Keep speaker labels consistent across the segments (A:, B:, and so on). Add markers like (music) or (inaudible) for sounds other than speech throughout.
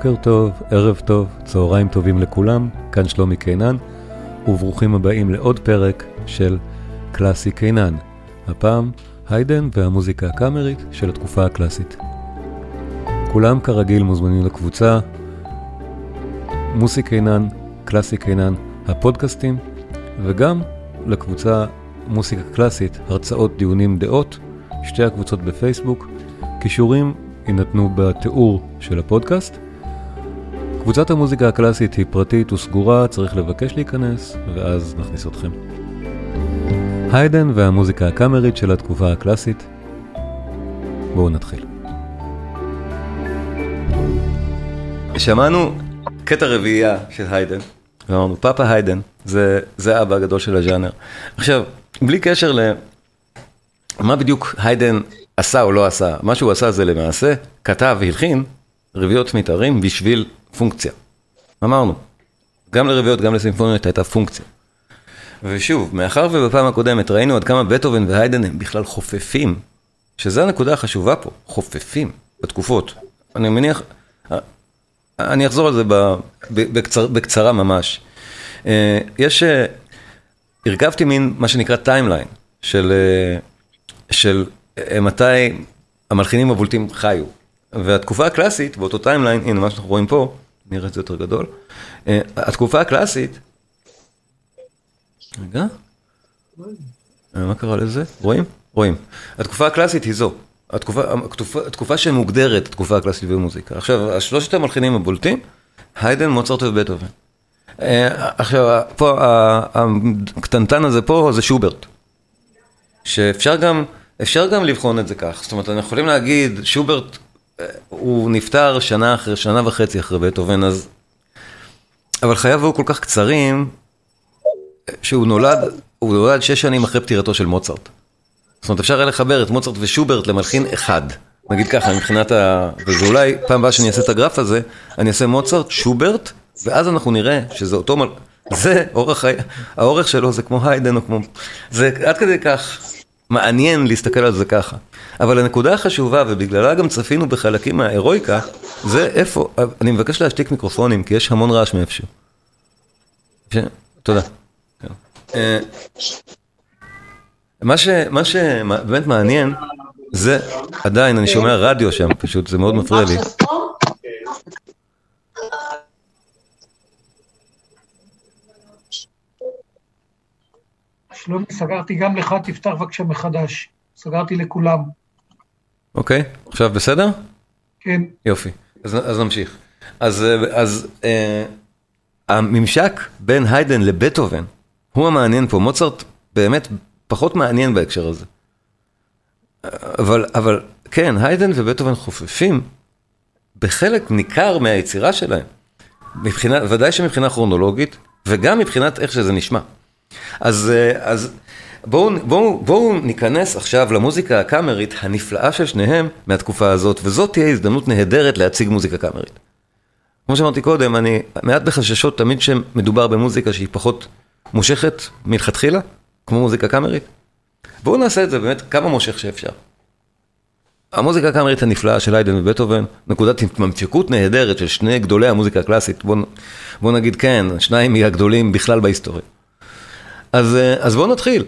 A: בוקר טוב, ערב טוב, צהריים טובים לכולם, כאן שלומי קינן, וברוכים הבאים לעוד פרק של קלאסי קינן. הפעם היידן והמוזיקה הקאמרית של התקופה הקלאסית. כולם כרגיל מוזמנים לקבוצה מוסי קינן, קלאסי קינן, הפודקאסטים, וגם לקבוצה מוסיקה קלאסית, הרצאות, דיונים, דעות, שתי הקבוצות בפייסבוק. קישורים יינתנו בתיאור של הפודקאסט. קבוצת המוזיקה הקלאסית היא פרטית וסגורה, צריך לבקש להיכנס, ואז נכניס אתכם. היידן והמוזיקה הקאמרית של התקופה הקלאסית. בואו נתחיל. שמענו קטע רביעייה של היידן, ואמרנו, פאפה היידן, זה, זה אבא הגדול של הז'אנר. עכשיו, בלי קשר למה בדיוק היידן עשה או לא עשה, מה שהוא עשה זה למעשה, כתב והלחין רביעיות מתארים בשביל פונקציה. אמרנו, גם לרביעיות, גם לסימפוניות הייתה פונקציה. ושוב, מאחר ובפעם הקודמת ראינו עד כמה בטהובן והיידן הם בכלל חופפים, שזו הנקודה החשובה פה, חופפים בתקופות. אני מניח, אני אחזור על זה בקצר, בקצרה ממש. אה, יש, אה, הרכבתי מין מה שנקרא timeline של, אה, של מתי המלחינים הבולטים חיו. והתקופה הקלאסית, באותו timeline, הנה מה שאנחנו רואים פה, נראה את זה יותר גדול, התקופה הקלאסית, רגע, מה קרה לזה? רואים? רואים. התקופה הקלאסית היא זו, התקופה, התקופה, התקופה שמוגדרת, התקופה הקלאסית במוזיקה. עכשיו, השלושת המלחינים הבולטים, היידן, מוצרט ובטהובן. עכשיו, פה, הקטנטן הזה פה זה שוברט. שאפשר גם, אפשר גם לבחון את זה כך. זאת אומרת, אנחנו יכולים להגיד, שוברט, הוא נפטר שנה אחרי, שנה וחצי אחרי בטהובן, אז... אבל חייו היו כל כך קצרים, שהוא נולד, הוא נולד שש שנים אחרי פטירתו של מוצרט. זאת אומרת, אפשר היה לחבר את מוצרט ושוברט למלחין אחד. נגיד ככה, מבחינת ה... וזה אולי פעם הבאה שאני אעשה את הגרף הזה, אני אעשה מוצרט, שוברט, ואז אנחנו נראה שזה אותו מל... זה אורך, האורך שלו זה כמו היידן או כמו... זה עד כדי כך מעניין להסתכל על זה ככה. אבל הנקודה החשובה, ובגללה גם צפינו בחלקים מההירואיקה, זה איפה, אני מבקש להשתיק מיקרופונים, כי יש המון רעש מאיפשהו. ש... תודה. אה, מה שבאמת מעניין, זה עדיין, אני שומע רדיו שם, פשוט זה מאוד מפריע לי.
B: שלומי, סגרתי גם לך, תפתח בבקשה מחדש. סגרתי לכולם.
A: אוקיי, עכשיו בסדר?
B: כן.
A: יופי, אז, אז נמשיך. אז, אז אה, הממשק בין היידן לבטהובן הוא המעניין פה. מוצרט באמת פחות מעניין בהקשר הזה. אבל, אבל כן, היידן ובטהובן חופפים בחלק ניכר מהיצירה שלהם. מבחינה, ודאי שמבחינה כרונולוגית, וגם מבחינת איך שזה נשמע. אז, אז בואו בוא, בוא ניכנס עכשיו למוזיקה הקאמרית הנפלאה של שניהם מהתקופה הזאת, וזאת תהיה הזדמנות נהדרת להציג מוזיקה קאמרית. כמו שאמרתי קודם, אני מעט בחששות תמיד שמדובר במוזיקה שהיא פחות מושכת מלכתחילה, כמו מוזיקה קאמרית. בואו נעשה את זה באמת כמה מושך שאפשר. המוזיקה הקאמרית הנפלאה של היידן ובטהובן, נקודת התממשקות נהדרת של שני גדולי המוזיקה הקלאסית, בואו בוא נגיד כן, שניים מהגדולים בכלל בהיסטוריה. אז, אה, אז בואו נתחיל.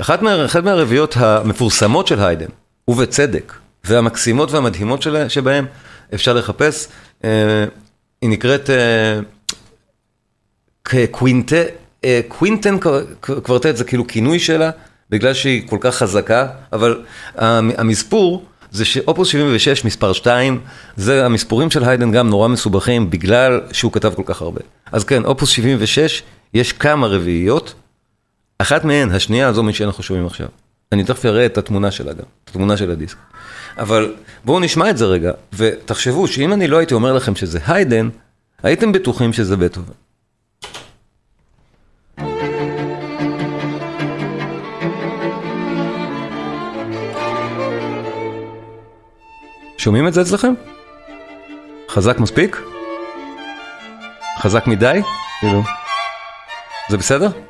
A: אחת, מה, אחת מהרביעיות המפורסמות של היידן, ובצדק, והמקסימות והמדהימות שלה, שבהן אפשר לחפש, אה, היא נקראת אה, קווינט, אה, Quinten Quartet, זה כאילו כינוי שלה, בגלל שהיא כל כך חזקה, אבל המספור זה שאופוס 76 מספר 2, זה המספורים של היידן גם נורא מסובכים בגלל שהוא כתב כל כך הרבה. אז כן, אופוס 76, יש כמה רביעיות. אחת מהן, השנייה, זו מי שאנחנו שומעים עכשיו. אני תכף אראה את התמונה שלה גם, את התמונה של הדיסק. אבל בואו נשמע את זה רגע, ותחשבו שאם אני לא הייתי אומר לכם שזה היידן, הייתם בטוחים שזה בטהובן. שומעים את זה אצלכם? חזק מספיק? חזק מדי? כאילו. זה בסדר?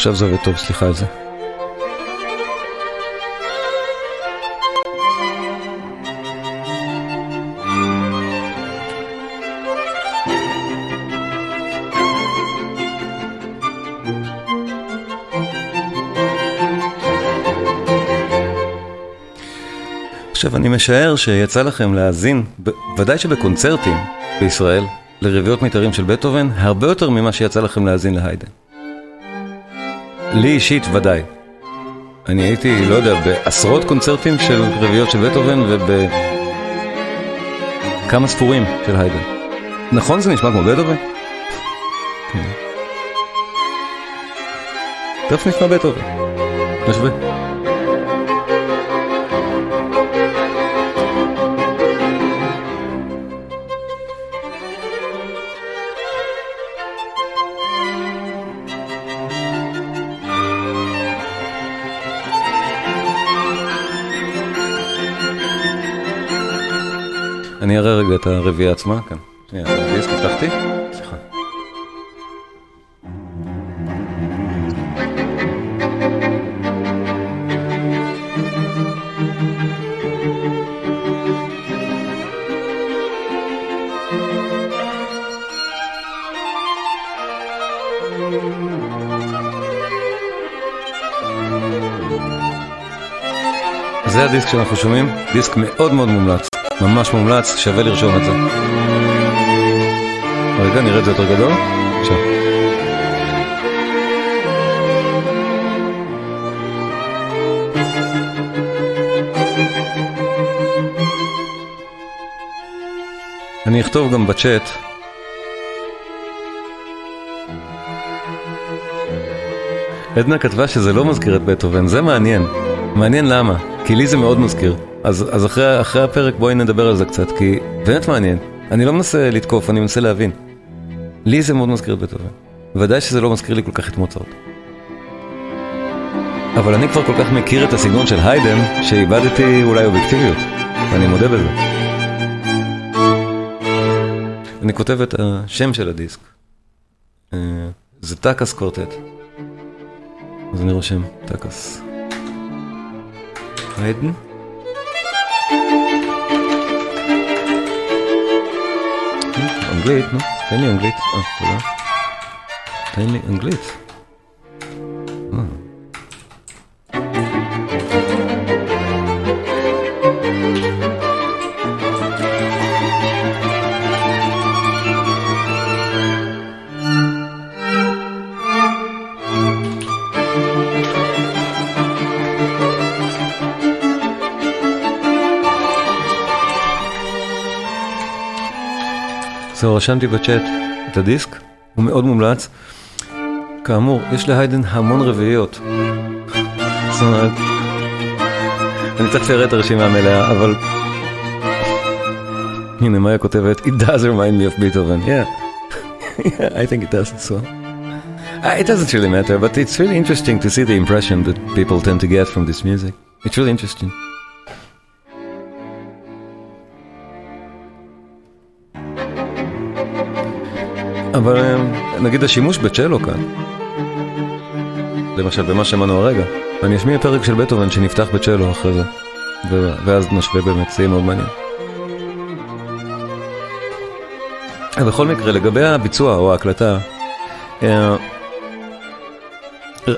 A: עכשיו זה עובד טוב, סליחה על זה. עכשיו אני משער שיצא לכם להאזין, ודאי שבקונצרטים בישראל, לרביעות מיתרים של בטהובן, הרבה יותר ממה שיצא לכם להאזין להיידן. לי אישית ודאי. אני הייתי, לא יודע, בעשרות קונצרטים של רביעיות של בטהובן ובכמה ספורים של היידן. נכון זה נשמע כמו בטהובן? כן. תכף נשמע בטהובן. נשווה. אראה רגע את הרביעייה עצמה, כאן. שנייה, הדיסק, הבטחתי? סליחה. זה הדיסק שאנחנו שומעים, דיסק מאוד מאוד מומלץ. ממש מומלץ, שווה לרשום את זה. רגע, נראה את זה יותר גדול. עכשיו. אני אכתוב גם בצ'אט. עדנה כתבה שזה לא מזכיר את בטהובן, זה מעניין. מעניין למה, כי לי זה מאוד מזכיר. אז, אז אחרי, אחרי הפרק בואי נדבר על זה קצת, כי באמת מעניין. אני לא מנסה לתקוף, אני מנסה להבין. לי זה מאוד מזכיר את בטהובן. ודאי שזה לא מזכיר לי כל כך את מוצרט. אבל אני כבר כל כך מכיר את הסגנון של היידן, שאיבדתי אולי אובייקטיביות, ואני מודה בזה. אני כותב את השם של הדיסק. אה, זה Takács Quartet. אז אני רושם Takács. היידן? אנגלית, נו, תן לי אנגלית. אה, תודה. תן לי רשמתי בצ'אט את הדיסק, הוא מאוד מומלץ. כאמור, יש להיידן המון רביעיות. זאת אומרת, אני תכף אראה את הרשימה המלאה, אבל... הנה, מאיה כותבת, It does remind me of Beethoven, yeah. yeah, I think it does as well. Uh, it doesn't really matter, but it's really interesting to see the impression that people tend to get from this music. It's really interesting. אבל אה, נגיד השימוש בצ'לו כאן, למשל במה שמענו הרגע, אני אשמיע פרק של בטהובן שנפתח בצ'לו אחרי זה, ואז נשווה באמת, זה יהיה מאוד מעניין. בכל מקרה, לגבי הביצוע או ההקלטה, אה,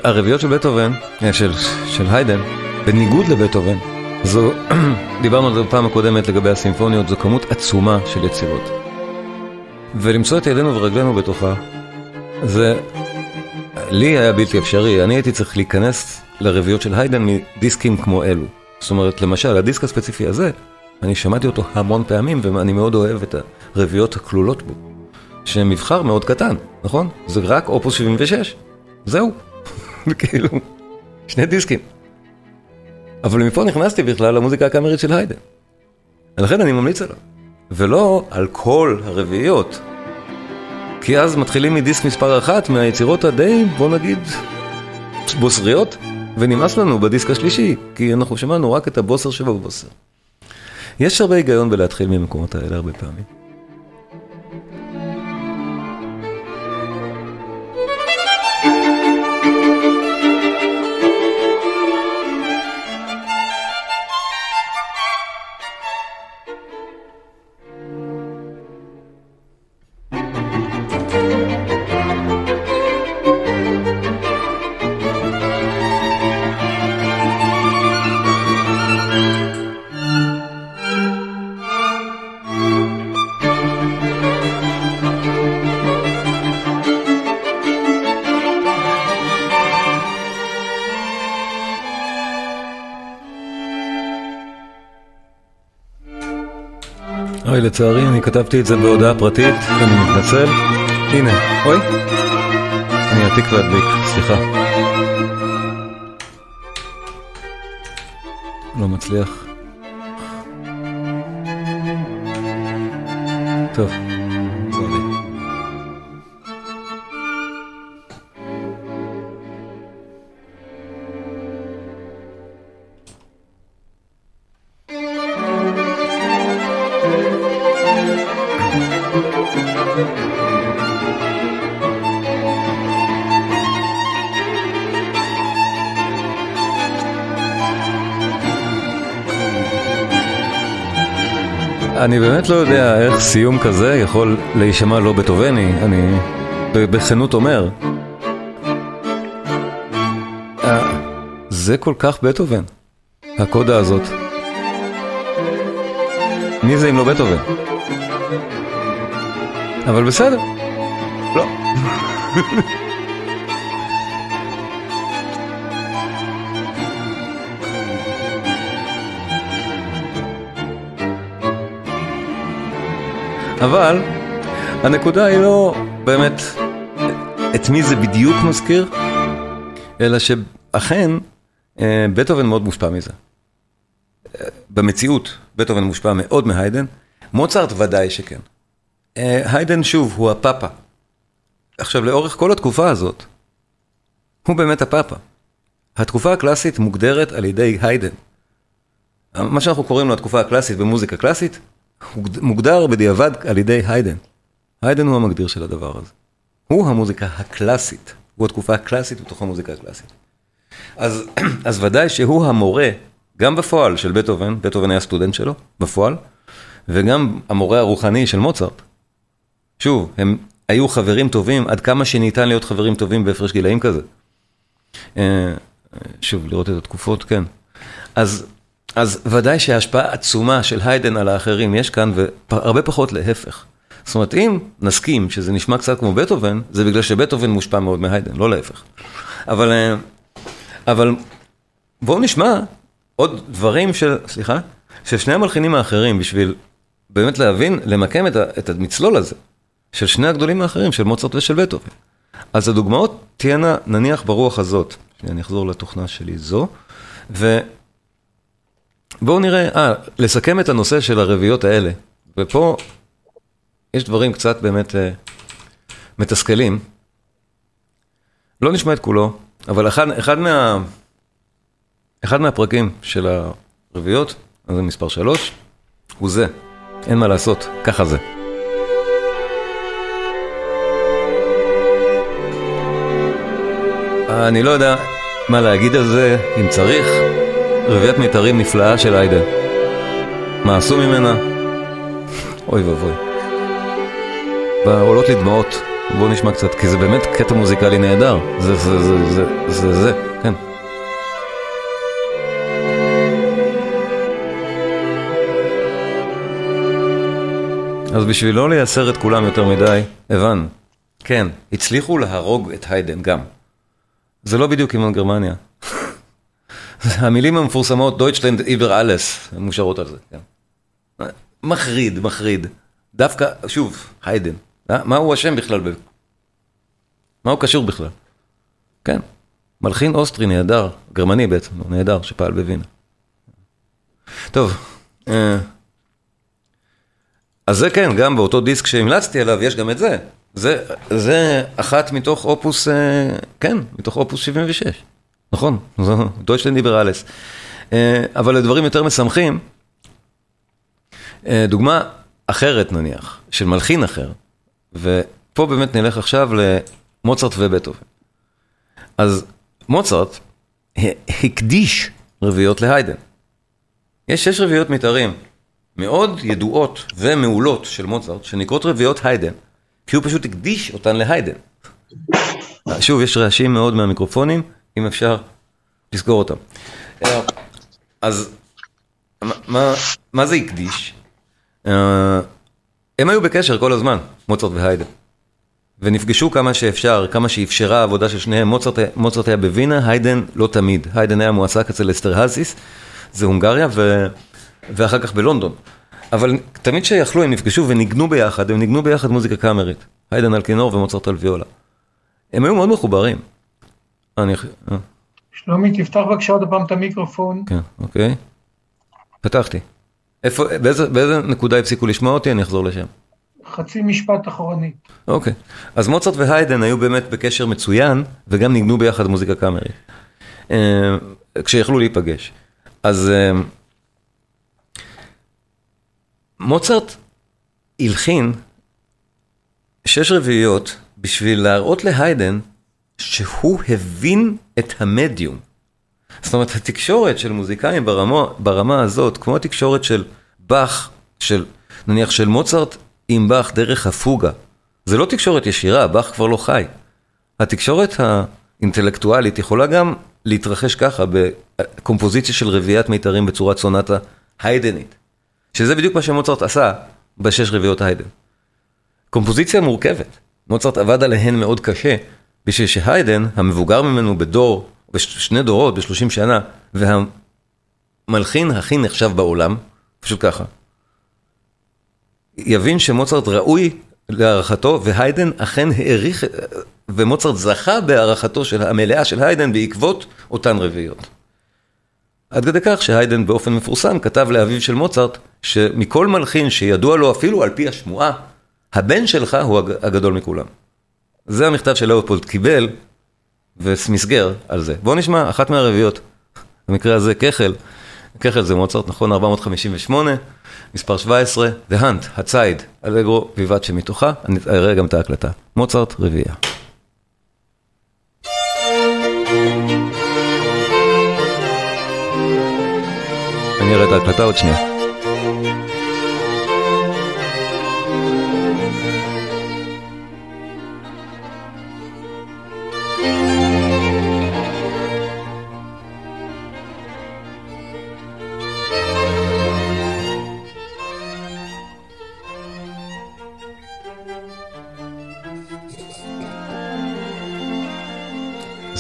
A: הרביעיות של בטהובן, אה, של, של היידן, בניגוד לבטהובן, זו, (clears throat) דיברנו על זה בפעם הקודמת לגבי הסימפוניות, זו כמות עצומה של יצירות. ולמצוא את ידינו ורגלינו בתוכה, זה לי היה בלתי אפשרי, אני הייתי צריך להיכנס לרביעיות של היידן מדיסקים כמו אלו. זאת אומרת, למשל, הדיסק הספציפי הזה, אני שמעתי אותו המון פעמים ואני מאוד אוהב את הרביעיות הכלולות בו. שהם מבחר מאוד קטן, נכון? זה רק אופוס 76, זהו. (laughs) כאילו, שני דיסקים. אבל מפה נכנסתי בכלל למוזיקה הקאמרית של היידן. ולכן אני ממליץ עליו. ולא על כל הרביעיות. כי אז מתחילים מדיסק מספר אחת מהיצירות הדי, בוא נגיד, בוסריות, ונמאס לנו בדיסק השלישי, כי אנחנו שמענו רק את הבוסר שבבוסר. יש הרבה היגיון בלהתחיל ממקומות האלה הרבה פעמים. לצערי, אני כתבתי את זה בהודעה פרטית, אני מתנצל. הנה, אוי. אני אעתיק להדליק, סליחה. לא מצליח. טוב, אני באמת לא יודע איך סיום כזה יכול להישמע לא בטובני, אני בכנות אומר. אה, זה כל כך בטהובן, הקודה הזאת. מי זה אם לא בטהובן? אבל בסדר. לא. (laughs) אבל הנקודה היא לא באמת את מי זה בדיוק מזכיר, אלא שאכן בטהובן מאוד מושפע מזה. במציאות בטהובן מושפע מאוד מהיידן, מוצרט ודאי שכן. היידן שוב הוא הפאפה. עכשיו לאורך כל התקופה הזאת, הוא באמת הפאפה. התקופה הקלאסית מוגדרת על ידי היידן. מה שאנחנו קוראים לו התקופה הקלאסית במוזיקה קלאסית, מוגדר בדיעבד על ידי היידן. היידן הוא המגדיר של הדבר הזה. הוא המוזיקה הקלאסית, הוא התקופה הקלאסית בתוך המוזיקה הקלאסית. אז, (clears throat) אז ודאי שהוא המורה, גם בפועל של בטהובן, בטהובן היה סטודנט שלו, בפועל, וגם המורה הרוחני של מוצרט. שוב, הם היו חברים טובים, עד כמה שניתן להיות חברים טובים בהפרש גילאים כזה. אה, שוב, לראות את התקופות, כן. אז אז ודאי שההשפעה עצומה של היידן על האחרים יש כאן, והרבה פחות להפך. זאת אומרת, אם נסכים שזה נשמע קצת כמו בטהובן, זה בגלל שבטהובן מושפע מאוד מהיידן, לא להפך. אבל, אה, אבל בואו נשמע עוד דברים של, סליחה, של שני המלחינים האחרים, בשביל באמת להבין, למקם את, את המצלול הזה, של שני הגדולים האחרים, של מוצרט ושל בטהובן. אז הדוגמאות תהיינה, נניח, ברוח הזאת. אני אחזור לתוכנה שלי זו, ו... בואו נראה, אה, לסכם את הנושא של הרביעיות האלה, ופה יש דברים קצת באמת אה, מתסכלים. לא נשמע את כולו, אבל אחד, אחד, מה, אחד מהפרקים של הרביעיות, זה מספר 3, הוא זה, אין מה לעשות, ככה זה. אני לא יודע מה להגיד על זה, אם צריך. רביעיית מיתרים נפלאה של היידה. מה עשו ממנה. אוי ואבוי. עולות לי דמעות, בואו נשמע קצת, כי זה באמת קטע מוזיקלי נהדר. זה זה זה זה זה זה, כן. אז בשביל לא לייסר את כולם יותר מדי, הבן, כן, הצליחו להרוג את היידן גם. זה לא בדיוק כמו גרמניה. המילים המפורסמות, דויטשלנד איבר אלס, מושרות על זה. כן. מחריד, מחריד. דווקא, שוב, היידן. אה? מה הוא אשם בכלל? מה הוא קשור בכלל? כן, מלחין אוסטרי נהדר, גרמני בעצם, הוא נהדר, שפעל בווינה. טוב, אה, אז זה כן, גם באותו דיסק שהמלצתי עליו, יש גם את זה. זה, זה אחת מתוך אופוס, אה, כן, מתוך אופוס 76. נכון, זו דויטשלנד ליברלס. אה, אבל לדברים יותר משמחים, דוגמה אחרת נניח, של מלחין אחר, ופה באמת נלך עכשיו למוצרט ובטהובן. אז מוצרט הקדיש רביעיות להיידן. יש שש רביעיות מתארים מאוד ידועות ומעולות של מוצרט, שנקראות רביעיות היידן, כי הוא פשוט הקדיש אותן להיידן. שוב, יש רעשים מאוד מהמיקרופונים, אם אפשר לסגור אותם. אז מה, מה זה הקדיש? הם היו בקשר כל הזמן, מוצרט והיידן. ונפגשו כמה שאפשר, כמה שאפשרה העבודה של שניהם. מוצרט, מוצרט היה בווינה, היידן לא תמיד. היידן היה מועסק אצל אסטר האזיס, זה הונגריה, ו... ואחר כך בלונדון. אבל תמיד שיכלו הם נפגשו וניגנו ביחד, הם ניגנו ביחד מוזיקה קאמרית. היידן על כינור ומוצרט על ויולה. הם היו מאוד מחוברים. אני...
B: שלומי, תפתח בבקשה עוד פעם את המיקרופון.
A: כן, אוקיי. פתחתי. איפה, באיזה, באיזה נקודה הפסיקו לשמוע אותי? אני אחזור לשם.
B: חצי משפט אחורנית.
A: אוקיי. אז מוצרט והיידן היו באמת בקשר מצוין, וגם ניגנו ביחד מוזיקה קאמרית. אה, כשיכלו להיפגש. אז אה, מוצרט הלחין שש רביעיות בשביל להראות להיידן שהוא הבין את המדיום. זאת אומרת, התקשורת של מוזיקאים ברמה, ברמה הזאת, כמו התקשורת של באך, של, נניח של מוצרט עם באך דרך הפוגה, זה לא תקשורת ישירה, באך כבר לא חי. התקשורת האינטלקטואלית יכולה גם להתרחש ככה, בקומפוזיציה של רביעיית מיתרים בצורת סונטה היידנית, שזה בדיוק מה שמוצרט עשה בשש רביעיות היידן. קומפוזיציה מורכבת, מוצרט עבד עליהן מאוד קשה, בשביל שהיידן, המבוגר ממנו בדור, בשני דורות, בשלושים שנה, והמלחין הכי נחשב בעולם, פשוט ככה, יבין שמוצרט ראוי להערכתו, והיידן אכן העריך, ומוצרט זכה בהערכתו של המלאה של היידן בעקבות אותן רביעיות. עד כדי כך שהיידן באופן מפורסם כתב לאביו של מוצרט, שמכל מלחין שידוע לו אפילו על פי השמועה, הבן שלך הוא הגדול מכולם. זה המכתב שלאופולד קיבל, ומסגר על זה. בואו נשמע אחת מהרביעיות, במקרה הזה כחל, כחל זה מוצרט, נכון? 458. מספר 17, The Hunt, הציד, אלגרו ויבט שמתוכה, אני אראה גם את ההקלטה. מוצרט, רביעייה. אני אראה את ההקלטה עוד שנייה.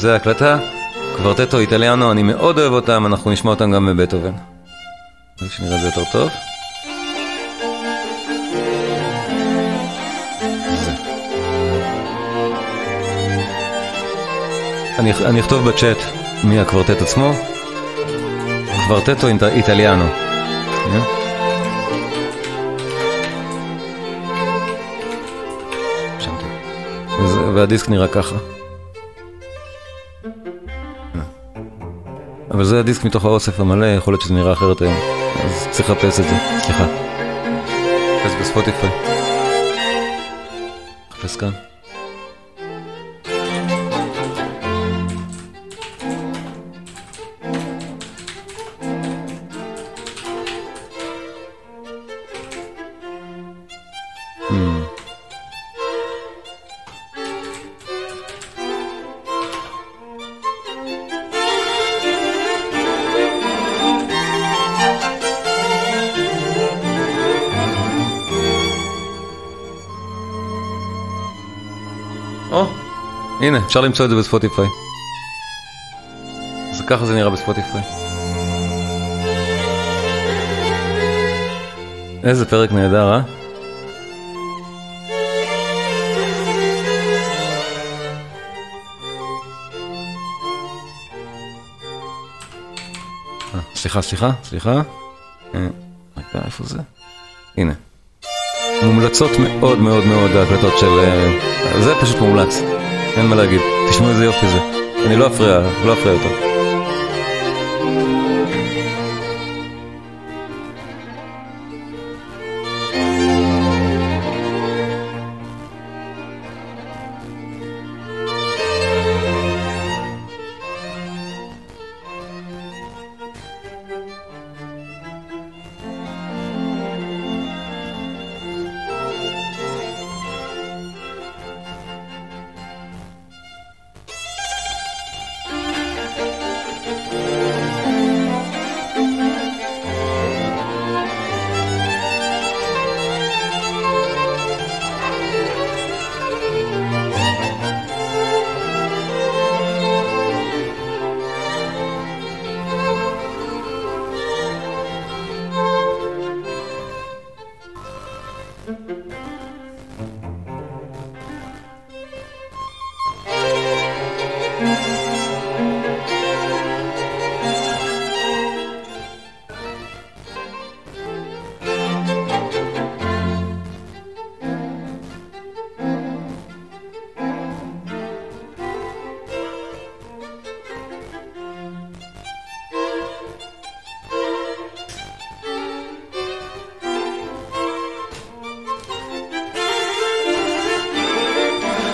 A: זה הקלטה, קוורטטו איטליאנו, אני מאוד אוהב אותם, אנחנו נשמע אותם גם בבטהובן. שנראה את זה יותר טוב. אני, אני אכתוב בצ'אט מי הקוורטט עצמו. קוורטטו איטליאנו. והדיסק נראה ככה. אבל זה הדיסק מתוך האוסף המלא, יכול להיות שזה נראה אחרת היום. אז צריך לחפש את זה, סליחה. חפש בספוטיפיי. חפש כאן. הנה, אפשר למצוא את זה בספוטיפיי. אז ככה זה נראה בספוטיפיי. איזה פרק נהדר, אה? אה, סליחה, סליחה, סליחה. אה, רגע, איפה זה? הנה. מומלצות מאוד מאוד מאוד ההקלטות של... אה, זה פשוט מומלץ, אין מה להגיד. תשמעו איזה יופי זה. אני לא אפריע, לא אפריע יותר.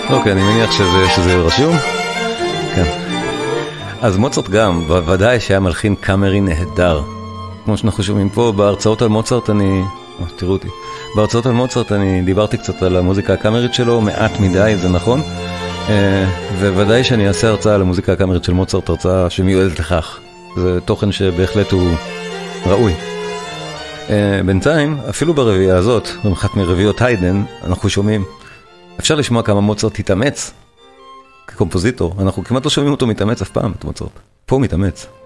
A: אוקיי, אני מניח שזה, שזה רשום. כן. אז מוצרט גם, בוודאי שהיה מלחין קאמרי נהדר. כמו שאנחנו שומעים פה, בהרצאות על מוצרט אני... או, תראו אותי. בהרצאות על מוצרט אני דיברתי קצת על המוזיקה הקאמרית שלו, מעט מדי, זה נכון. אה, וודאי שאני אעשה הרצאה על המוזיקה הקאמרית של מוצרט, הרצאה שמיועדת לכך. זה תוכן שבהחלט הוא ראוי. אה, בינתיים, אפילו ברביעייה הזאת, במחת מרביעיות היידן, אנחנו שומעים אפשר לשמוע כמה מוצרט התאמץ כקומפוזיטור, אנחנו כמעט לא שומעים אותו מתאמץ אף פעם, את מוצרט. פה הוא מתאמץ.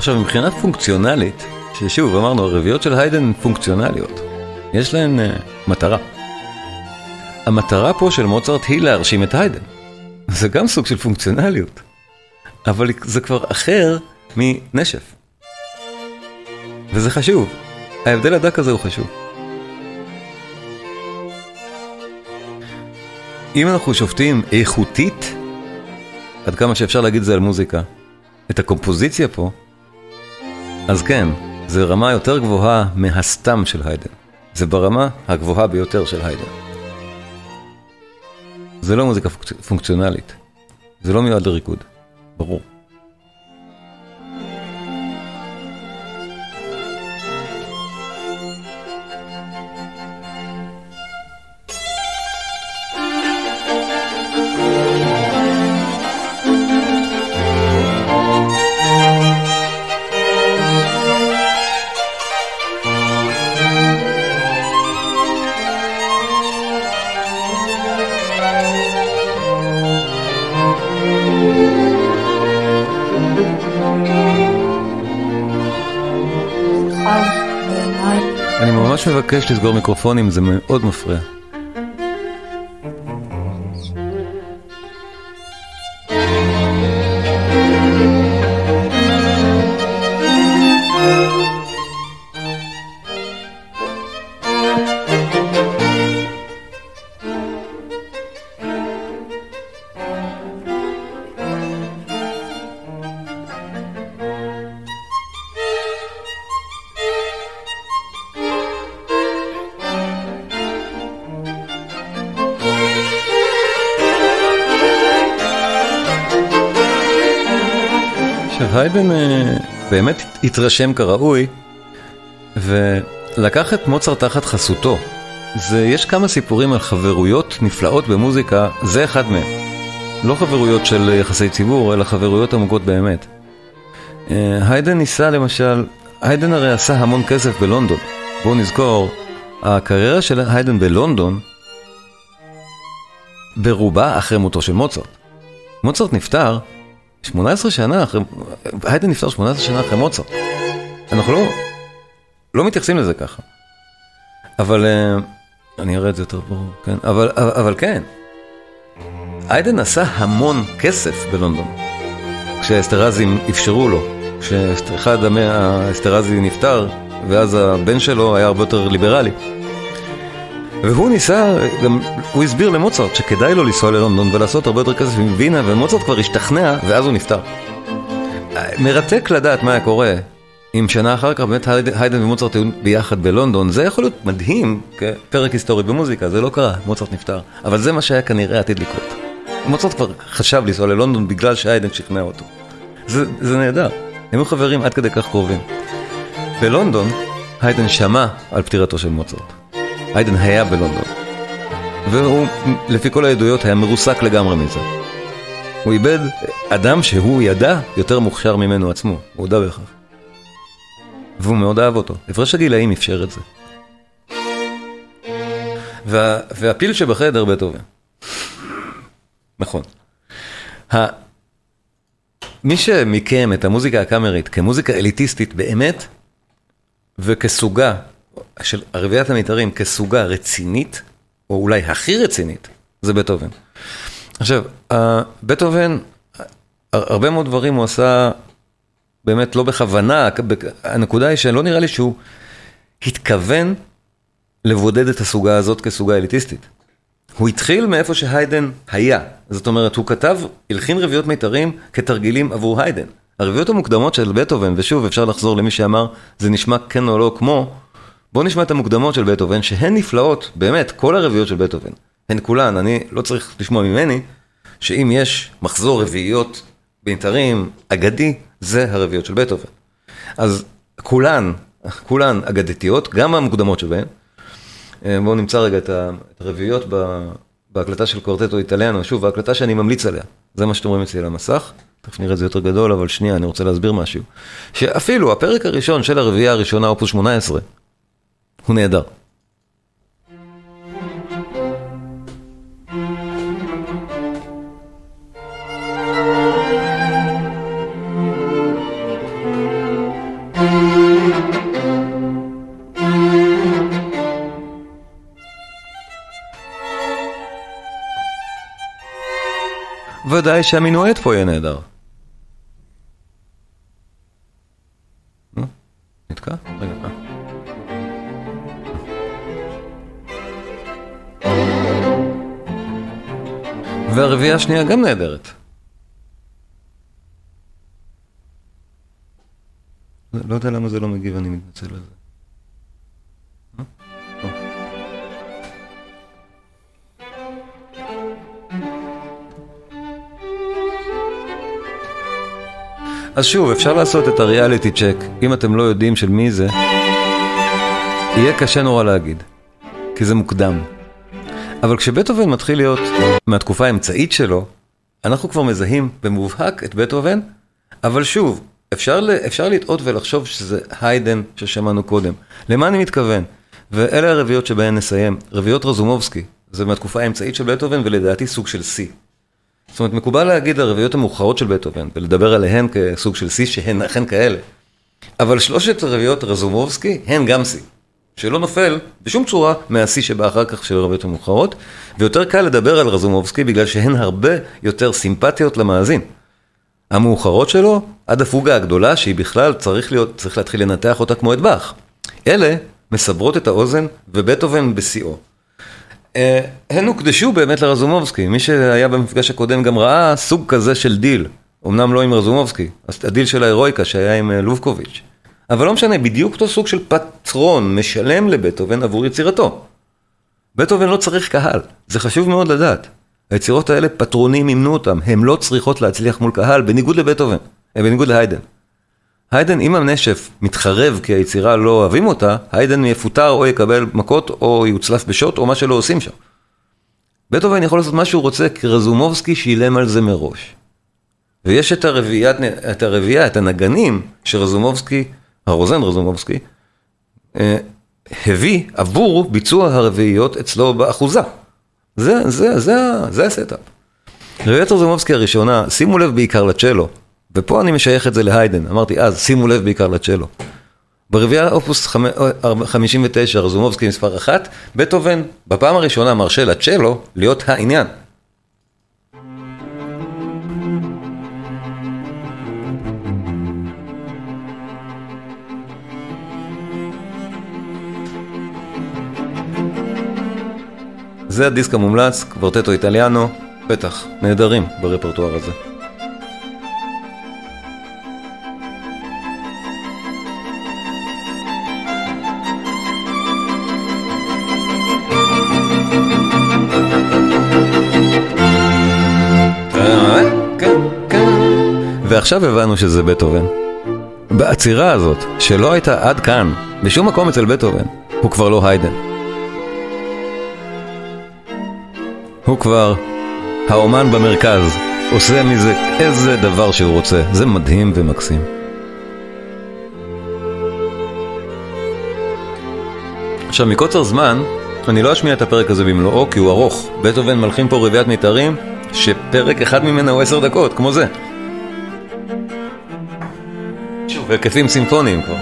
A: עכשיו מבחינה פונקציונלית, ששוב אמרנו הרביעיות של היידן הן פונקציונליות, יש להן uh, מטרה. המטרה פה של מוצרט היא להרשים את היידן. (laughs) זה גם סוג של פונקציונליות, אבל זה כבר אחר מנשף. וזה חשוב, ההבדל הדק הזה הוא חשוב. אם אנחנו שופטים איכותית, עד כמה שאפשר להגיד זה על מוזיקה, את הקומפוזיציה פה, אז כן, זה רמה יותר גבוהה מהסתם של היידן. זה ברמה הגבוהה ביותר של היידן. זה לא מוזיקה פונקציונלית. זה לא מיועד לריקוד, ברור. מבקש לסגור מיקרופונים, זה מאוד מפריע. התרשם כראוי, ולקח את מוצרט תחת חסותו. זה, יש כמה סיפורים על חברויות נפלאות במוזיקה, זה אחד מהם. לא חברויות של יחסי ציבור, אלא חברויות עמוקות באמת. אה, היידן ניסה למשל, היידן הרי עשה המון כסף בלונדון. בואו נזכור, הקריירה של היידן בלונדון ברובה אחרי מותו של מוצרט. מוצרט נפטר 18 שנה אחרי, היידן נפטר 18 שנה אחרי מוצרט. אנחנו לא, לא מתייחסים לזה ככה. אבל, אה, אני אראה את זה יותר ברור, כן, אבל, אבל, אבל כן, היידן עשה המון כסף בלונדון. כשהאסטרזים אפשרו לו, כשאחד האסטרזי נפטר, ואז הבן שלו היה הרבה יותר ליברלי. והוא ניסה, גם, הוא הסביר למוצרט שכדאי לו לנסוע ללונדון ולעשות הרבה יותר כסף עם וינה, ומוצרט כבר השתכנע, ואז הוא נפטר. מרתק לדעת מה היה קורה אם שנה אחר כך באמת היידן ומוצרט היו ביחד בלונדון, זה יכול להיות מדהים כפרק היסטורי במוזיקה, זה לא קרה, מוצרט נפטר, אבל זה מה שהיה כנראה עתיד לקרות. מוצרט כבר חשב לנסוע ללונדון בגלל שהיידן שכנע אותו. זה, זה נהדר, הם היו חברים עד כדי כך קרובים. בלונדון, היידן שמע על פטירתו של מוצרט. היידן היה בלונדון. והוא, לפי כל העדויות, היה מרוסק לגמרי מזה. הוא איבד אדם שהוא ידע יותר מוכשר ממנו עצמו, הוא הודה בכך. והוא מאוד אהב אותו. הפרש הגילאים אפשר את זה. וה, והפיל שבחדר בטהובן. נכון. ה... מי שמיקם את המוזיקה הקאמרית כמוזיקה אליטיסטית באמת, וכסוגה של ערביית המיתרים כסוגה רצינית, או אולי הכי רצינית, זה בטהובן. עכשיו, בטהובן, הרבה מאוד דברים הוא עשה באמת לא בכוונה, הנקודה היא שלא נראה לי שהוא התכוון לבודד את הסוגה הזאת כסוגה אליטיסטית. הוא התחיל מאיפה שהיידן היה, זאת אומרת, הוא כתב, הלחין רביעיות מיתרים כתרגילים עבור היידן. הרביעיות המוקדמות של בטהובן, ושוב, אפשר לחזור למי שאמר, זה נשמע כן או לא כמו, בואו נשמע את המוקדמות של בטהובן, שהן נפלאות, באמת, כל הרביעיות של בטהובן, הן כולן, אני לא צריך לשמוע ממני, שאם יש מחזור רביעיות בית"רים אגדי, זה הרביעיות של בטהובן. אז כולן, כולן אגדתיות, גם המוקדמות שבהן. אה, בואו נמצא רגע את הרביעיות בהקלטה של קורטטו איטליאנו, שוב, ההקלטה שאני ממליץ עליה, זה מה שאתם רואים אצלי על המסך. תכף נראה את זה יותר גדול, אבל שנייה, אני רוצה להסביר משהו. שאפילו הפרק הראשון של הרביעייה הראשונה, אופוס 18, הוא נהדר. ודאי שהמינואט פה יהיה נהדר. נתקע? רגע, והרביעייה השנייה גם נהדרת. לא יודע למה זה לא מגיב, אני מתנצל על זה. אז שוב, אפשר לעשות את הריאליטי צ'ק, אם אתם לא יודעים של מי זה, יהיה קשה נורא להגיד, כי זה מוקדם. אבל כשבטהובן מתחיל להיות מהתקופה האמצעית שלו, אנחנו כבר מזהים במובהק את בטהובן, אבל שוב, אפשר, אפשר לטעות ולחשוב שזה היידן ששמענו קודם. למה אני מתכוון? ואלה הרביעיות שבהן נסיים. רביעיות רזומובסקי, זה מהתקופה האמצעית של בטהובן ולדעתי סוג של שיא. זאת אומרת, מקובל להגיד הרביעיות המאוחרות של בטהובן, ולדבר עליהן כסוג של שיא שהן אכן כאלה. אבל שלושת הרביעיות רזומובסקי הן גם שיא. שלא נופל בשום צורה מהשיא שבא אחר כך של הרביעיות המאוחרות, ויותר קל לדבר על רזומובסקי בגלל שהן הרבה יותר סימפטיות למאזין. המאוחרות שלו, עד הפוגה הגדולה שהיא בכלל צריך להיות, צריך להתחיל לנתח אותה כמו את באך. אלה מסברות את האוזן ובטהובן בשיאו. אה, הן הוקדשו באמת לרזומובסקי, מי שהיה במפגש הקודם גם ראה סוג כזה של דיל, אמנם לא עם רזומובסקי, הדיל של האירואיקה שהיה עם אה, לובקוביץ', אבל לא משנה, בדיוק אותו סוג של פטרון משלם לבטהובן עבור יצירתו. בטהובן לא צריך קהל, זה חשוב מאוד לדעת. היצירות האלה, פטרונים מימנו אותם, הן לא צריכות להצליח מול קהל, בניגוד לבטהובן. בניגוד להיידן. היידן, אם הנשף מתחרבן כי היצירה לא אוהבים אותה, היידן יפוטר או יקבל מכות או יוצלף בשוט או מה שלא עושים שם. בטהובן יכול לעשות מה שהוא רוצה, כי רזומובסקי שילם על זה מראש. ויש את הרביעייה, את, את הנגנים שרזומובסקי, הרוזן רזומובסקי, אה, הביא עבור ביצוע הרביעיות אצלו באחוזה. זה, זה, זה, זה ה setup. רביעיית רזומובסקי הראשונה, שימו לב בעיקר לצ'לו, ופה אני משייך את זה להיידן, אמרתי אז, שימו לב בעיקר לצ'לו. ברביעייה אופוס 59, רזומובסקי מספר אחת, בטהובן בפעם הראשונה מרשה לצ'לו להיות העניין. זה הדיסק המומלץ, קוורטטו איטליאנו, בטח, נהדרים ברפרטואר הזה. ועכשיו הבנו שזה בטהובן. בעצירה הזאת, שלא הייתה עד כאן, בשום מקום אצל בטהובן, הוא כבר לא היידן. הוא כבר האומן במרכז, עושה מזה איזה דבר שהוא רוצה. זה מדהים ומקסים. עכשיו, מקוצר זמן, אני לא אשמיע את הפרק הזה במלואו, כי הוא ארוך. בטהובן מלחין פה רביעיית מיתרים, שפרק אחד ממנה הוא עשר דקות, כמו זה. בהיקפים סימפוניים כבר.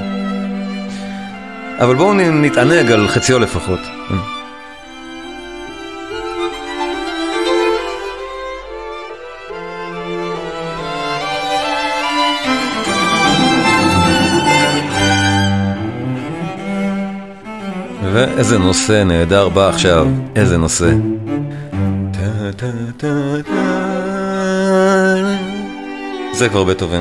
A: אבל בואו נתענג על חציו לפחות. ואיזה נושא נהדר בא עכשיו, איזה נושא. זה כבר בטהובן.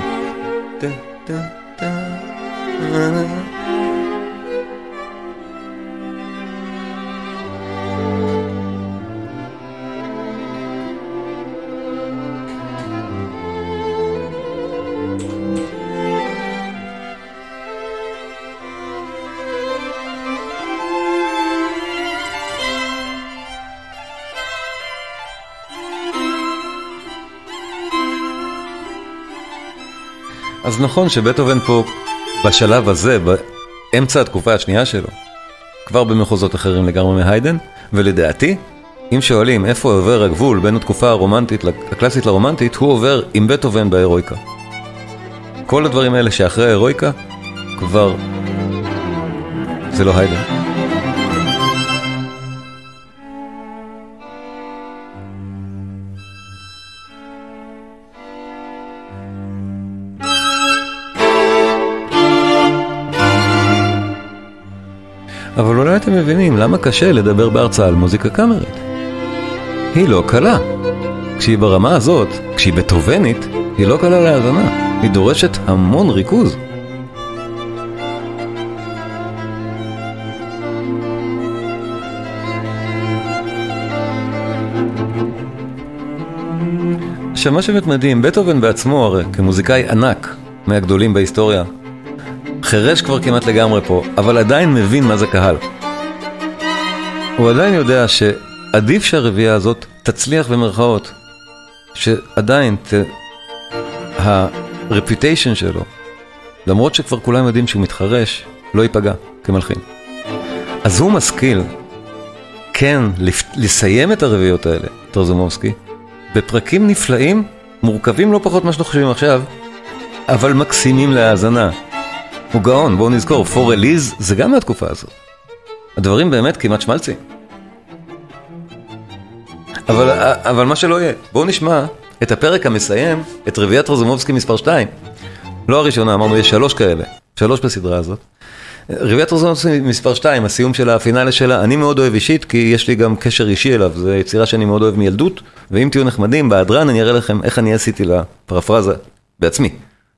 A: אז נכון שבטהובן פה בשלב הזה, באמצע התקופה השנייה שלו, כבר במחוזות אחרים לגמרי מהיידן, ולדעתי, אם שואלים איפה עובר הגבול בין התקופה הרומנטית, הקלאסית לרומנטית, הוא עובר עם בטהובן בהירואיקה. כל הדברים האלה שאחרי ההירואיקה, כבר... זה לא היידן. מבינים למה קשה לדבר בהרצאה על מוזיקה קאמרית. היא לא קלה. כשהיא ברמה הזאת, כשהיא בטובנית, היא לא קלה להאזנה. היא דורשת המון ריכוז. עכשיו מה שבאמת מדהים, בטהובן בעצמו הרי כמוזיקאי ענק מהגדולים בהיסטוריה חירש כבר כמעט לגמרי פה, אבל עדיין מבין מה זה קהל. הוא עדיין יודע שעדיף שהרביעייה הזאת תצליח במרכאות, שעדיין ת... ה-reputation שלו, למרות שכבר כולם יודעים שהוא מתחרש, לא ייפגע כמלחין. אז הוא משכיל, כן, לסיים את הרביעיות האלה, טרזומובסקי, בפרקים נפלאים, מורכבים לא פחות ממה שאנחנו חושבים עכשיו, אבל מקסימים להאזנה. הוא גאון, בואו נזכור, פור אליז זה גם מהתקופה הזאת. הדברים באמת כמעט שמלצים. אבל, אבל מה שלא יהיה, בואו נשמע את הפרק המסיים, את רביעיית רוזומובסקי מספר 2. לא הראשונה, אמרנו, יש שלוש כאלה, שלוש בסדרה הזאת. רביעיית רוזומובסקי מספר 2, הסיום של הפינאלה שלה, אני מאוד אוהב אישית, כי יש לי גם קשר אישי אליו, זו יצירה שאני מאוד אוהב מילדות, ואם תהיו נחמדים, בהדרן אני אראה לכם איך אני עשיתי לה פרפרזה בעצמי,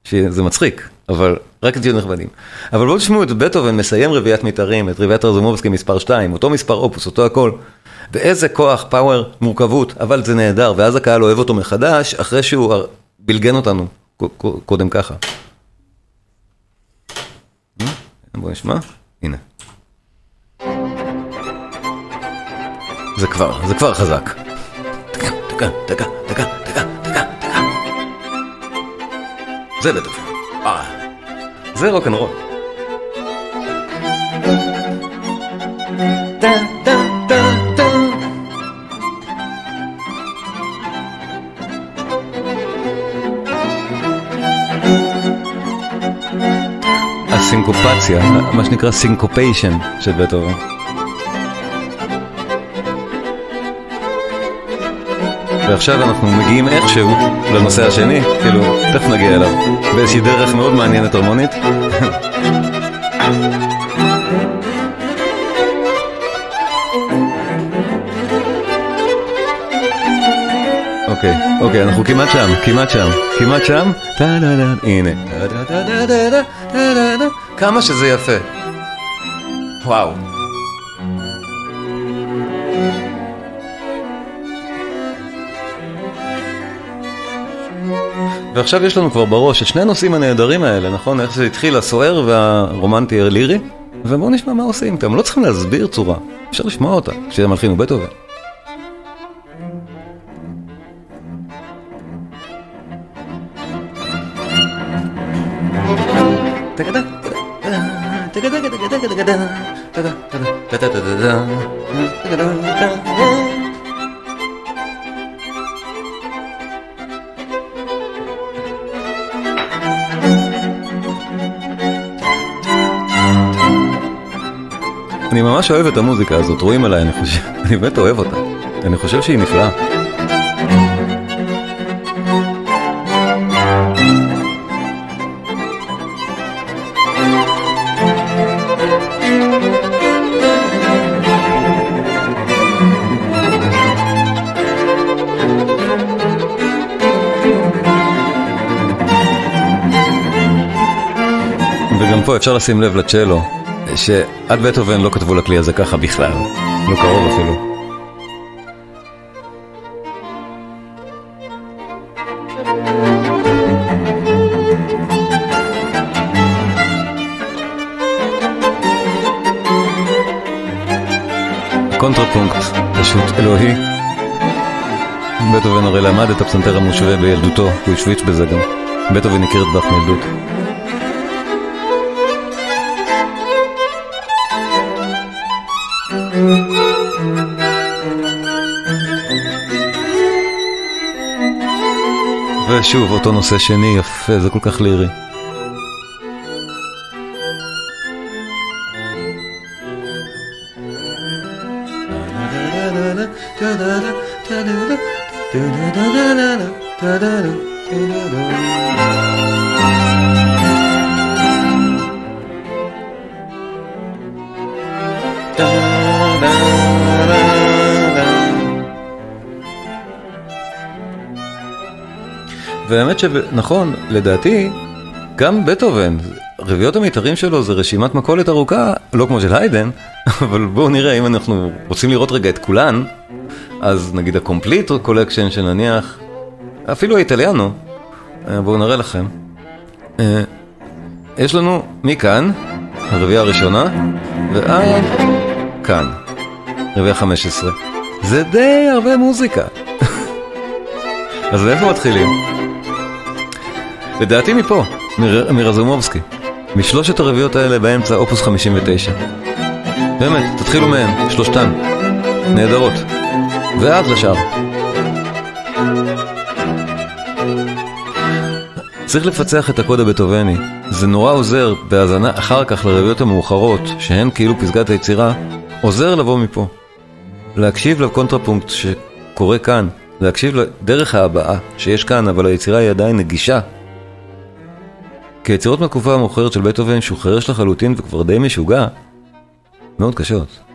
A: שזה מצחיק, אבל רק תהיו נכבדים. אבל בואו תשמעו את בטהובן מסיים רביעיית מיתרים, את רביעיית רזומובסקי מספר 2, אותו מספר אופוס, אותו הכל. ואיזה כוח, פאוור, מורכבות, אבל זה נהדר, ואז הקהל אוהב אותו מחדש, אחרי שהוא בלגן אותנו קודם ככה. אה? בוא נשמע, הנה. זה כבר, זה כבר חזק. דקה, דקה, דקה, דקה, דקה, דקה. זה בטח. זה רוקנרול. טה טה טה הסינקופציה, מה שנקרא syncopation של בטהובן. ועכשיו אנחנו מגיעים איכשהו לנושא השני, כאילו, תכף נגיע אליו, באיזושהי דרך מאוד מעניינת הרמונית. אוקיי, אוקיי, אנחנו כמעט שם, כמעט שם, כמעט שם, הנה, כמה שזה יפה. וואו. ועכשיו יש לנו כבר בראש את שני הנושאים הנהדרים האלה, נכון? איך זה התחיל, הסוער והרומנטי הלירי? ובואו נשמע מה עושים איתם, לא צריכים להסביר צורה, אפשר לשמוע אותה, כשזה מלחין ובטהובן. אני ממש אוהב את המוזיקה הזאת, רואים עליי, אני חושב, (laughs) אני באמת אוהב אותה. אני חושב שהיא נפלאה. וגם פה אפשר לשים לב לצ'לו, שעד בטהובן לא כתבו לכלי הזה ככה בכלל, לא קרוב אפילו. קונטרפונקט פשוט אלוהי. בטהובן הרי למד את הפסנתר המושווה בילדותו, הוא השוויץ בזה גם. בטהובן הכיר את באך מילדות. ושוב, אותו נושא שני, יפה, זה כל כך לירי. והאמת שנכון, לדעתי, גם בטהובן, רביעיות המיתרים שלו זה רשימת מכולת ארוכה, לא כמו של היידן, (laughs) אבל בואו נראה אם אנחנו רוצים לראות רגע את כולן, אז נגיד ה complete collection שנניח, אפילו האיטליאנו, בואו נראה לכם. יש לנו מכאן, הרביעייה הראשונה, ועד כאן, רביעייה 15. זה די הרבה מוזיקה. (laughs) אז מאיפה מתחילים? לדעתי מפה, מר, מרזומובסקי. משלושת הרביעיות האלה באמצע אופוס 59. באמת, תתחילו מהם, שלושתן. נהדרות. ועד לשאר. צריך לפצח את הקוד הבטובני. זה נורא עוזר בהאזנה אחר כך לרביעיות המאוחרות, שהן כאילו פסגת היצירה, עוזר לבוא מפה. להקשיב לקונטרפונקט שקורה כאן, להקשיב לדרך ההבעה שיש כאן, אבל היצירה היא עדיין נגישה כי היצירות מהתקופה המאוחרת של בטהובן, שהוא חירש לחלוטין וכבר די משוגע, מאוד קשות.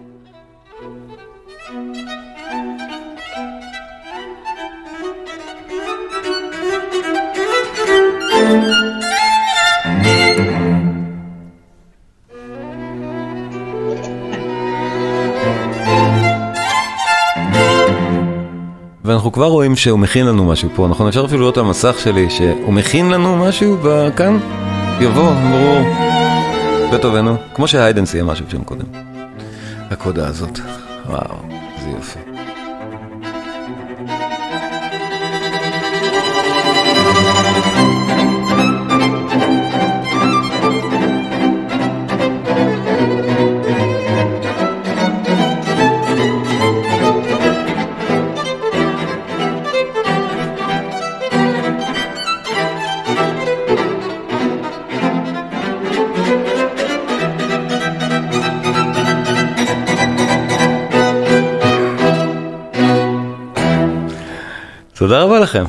A: אנחנו כבר רואים שהוא מכין לנו משהו פה, נכון? אפשר אפילו לראות על המסך שלי שהוא מכין לנו משהו כאן? יבוא, ברור. בטובנו, כמו שהיידן סיים משהו שם קודם. הקודה הזאת, וואו, זה יופי. תודה רבה לכם.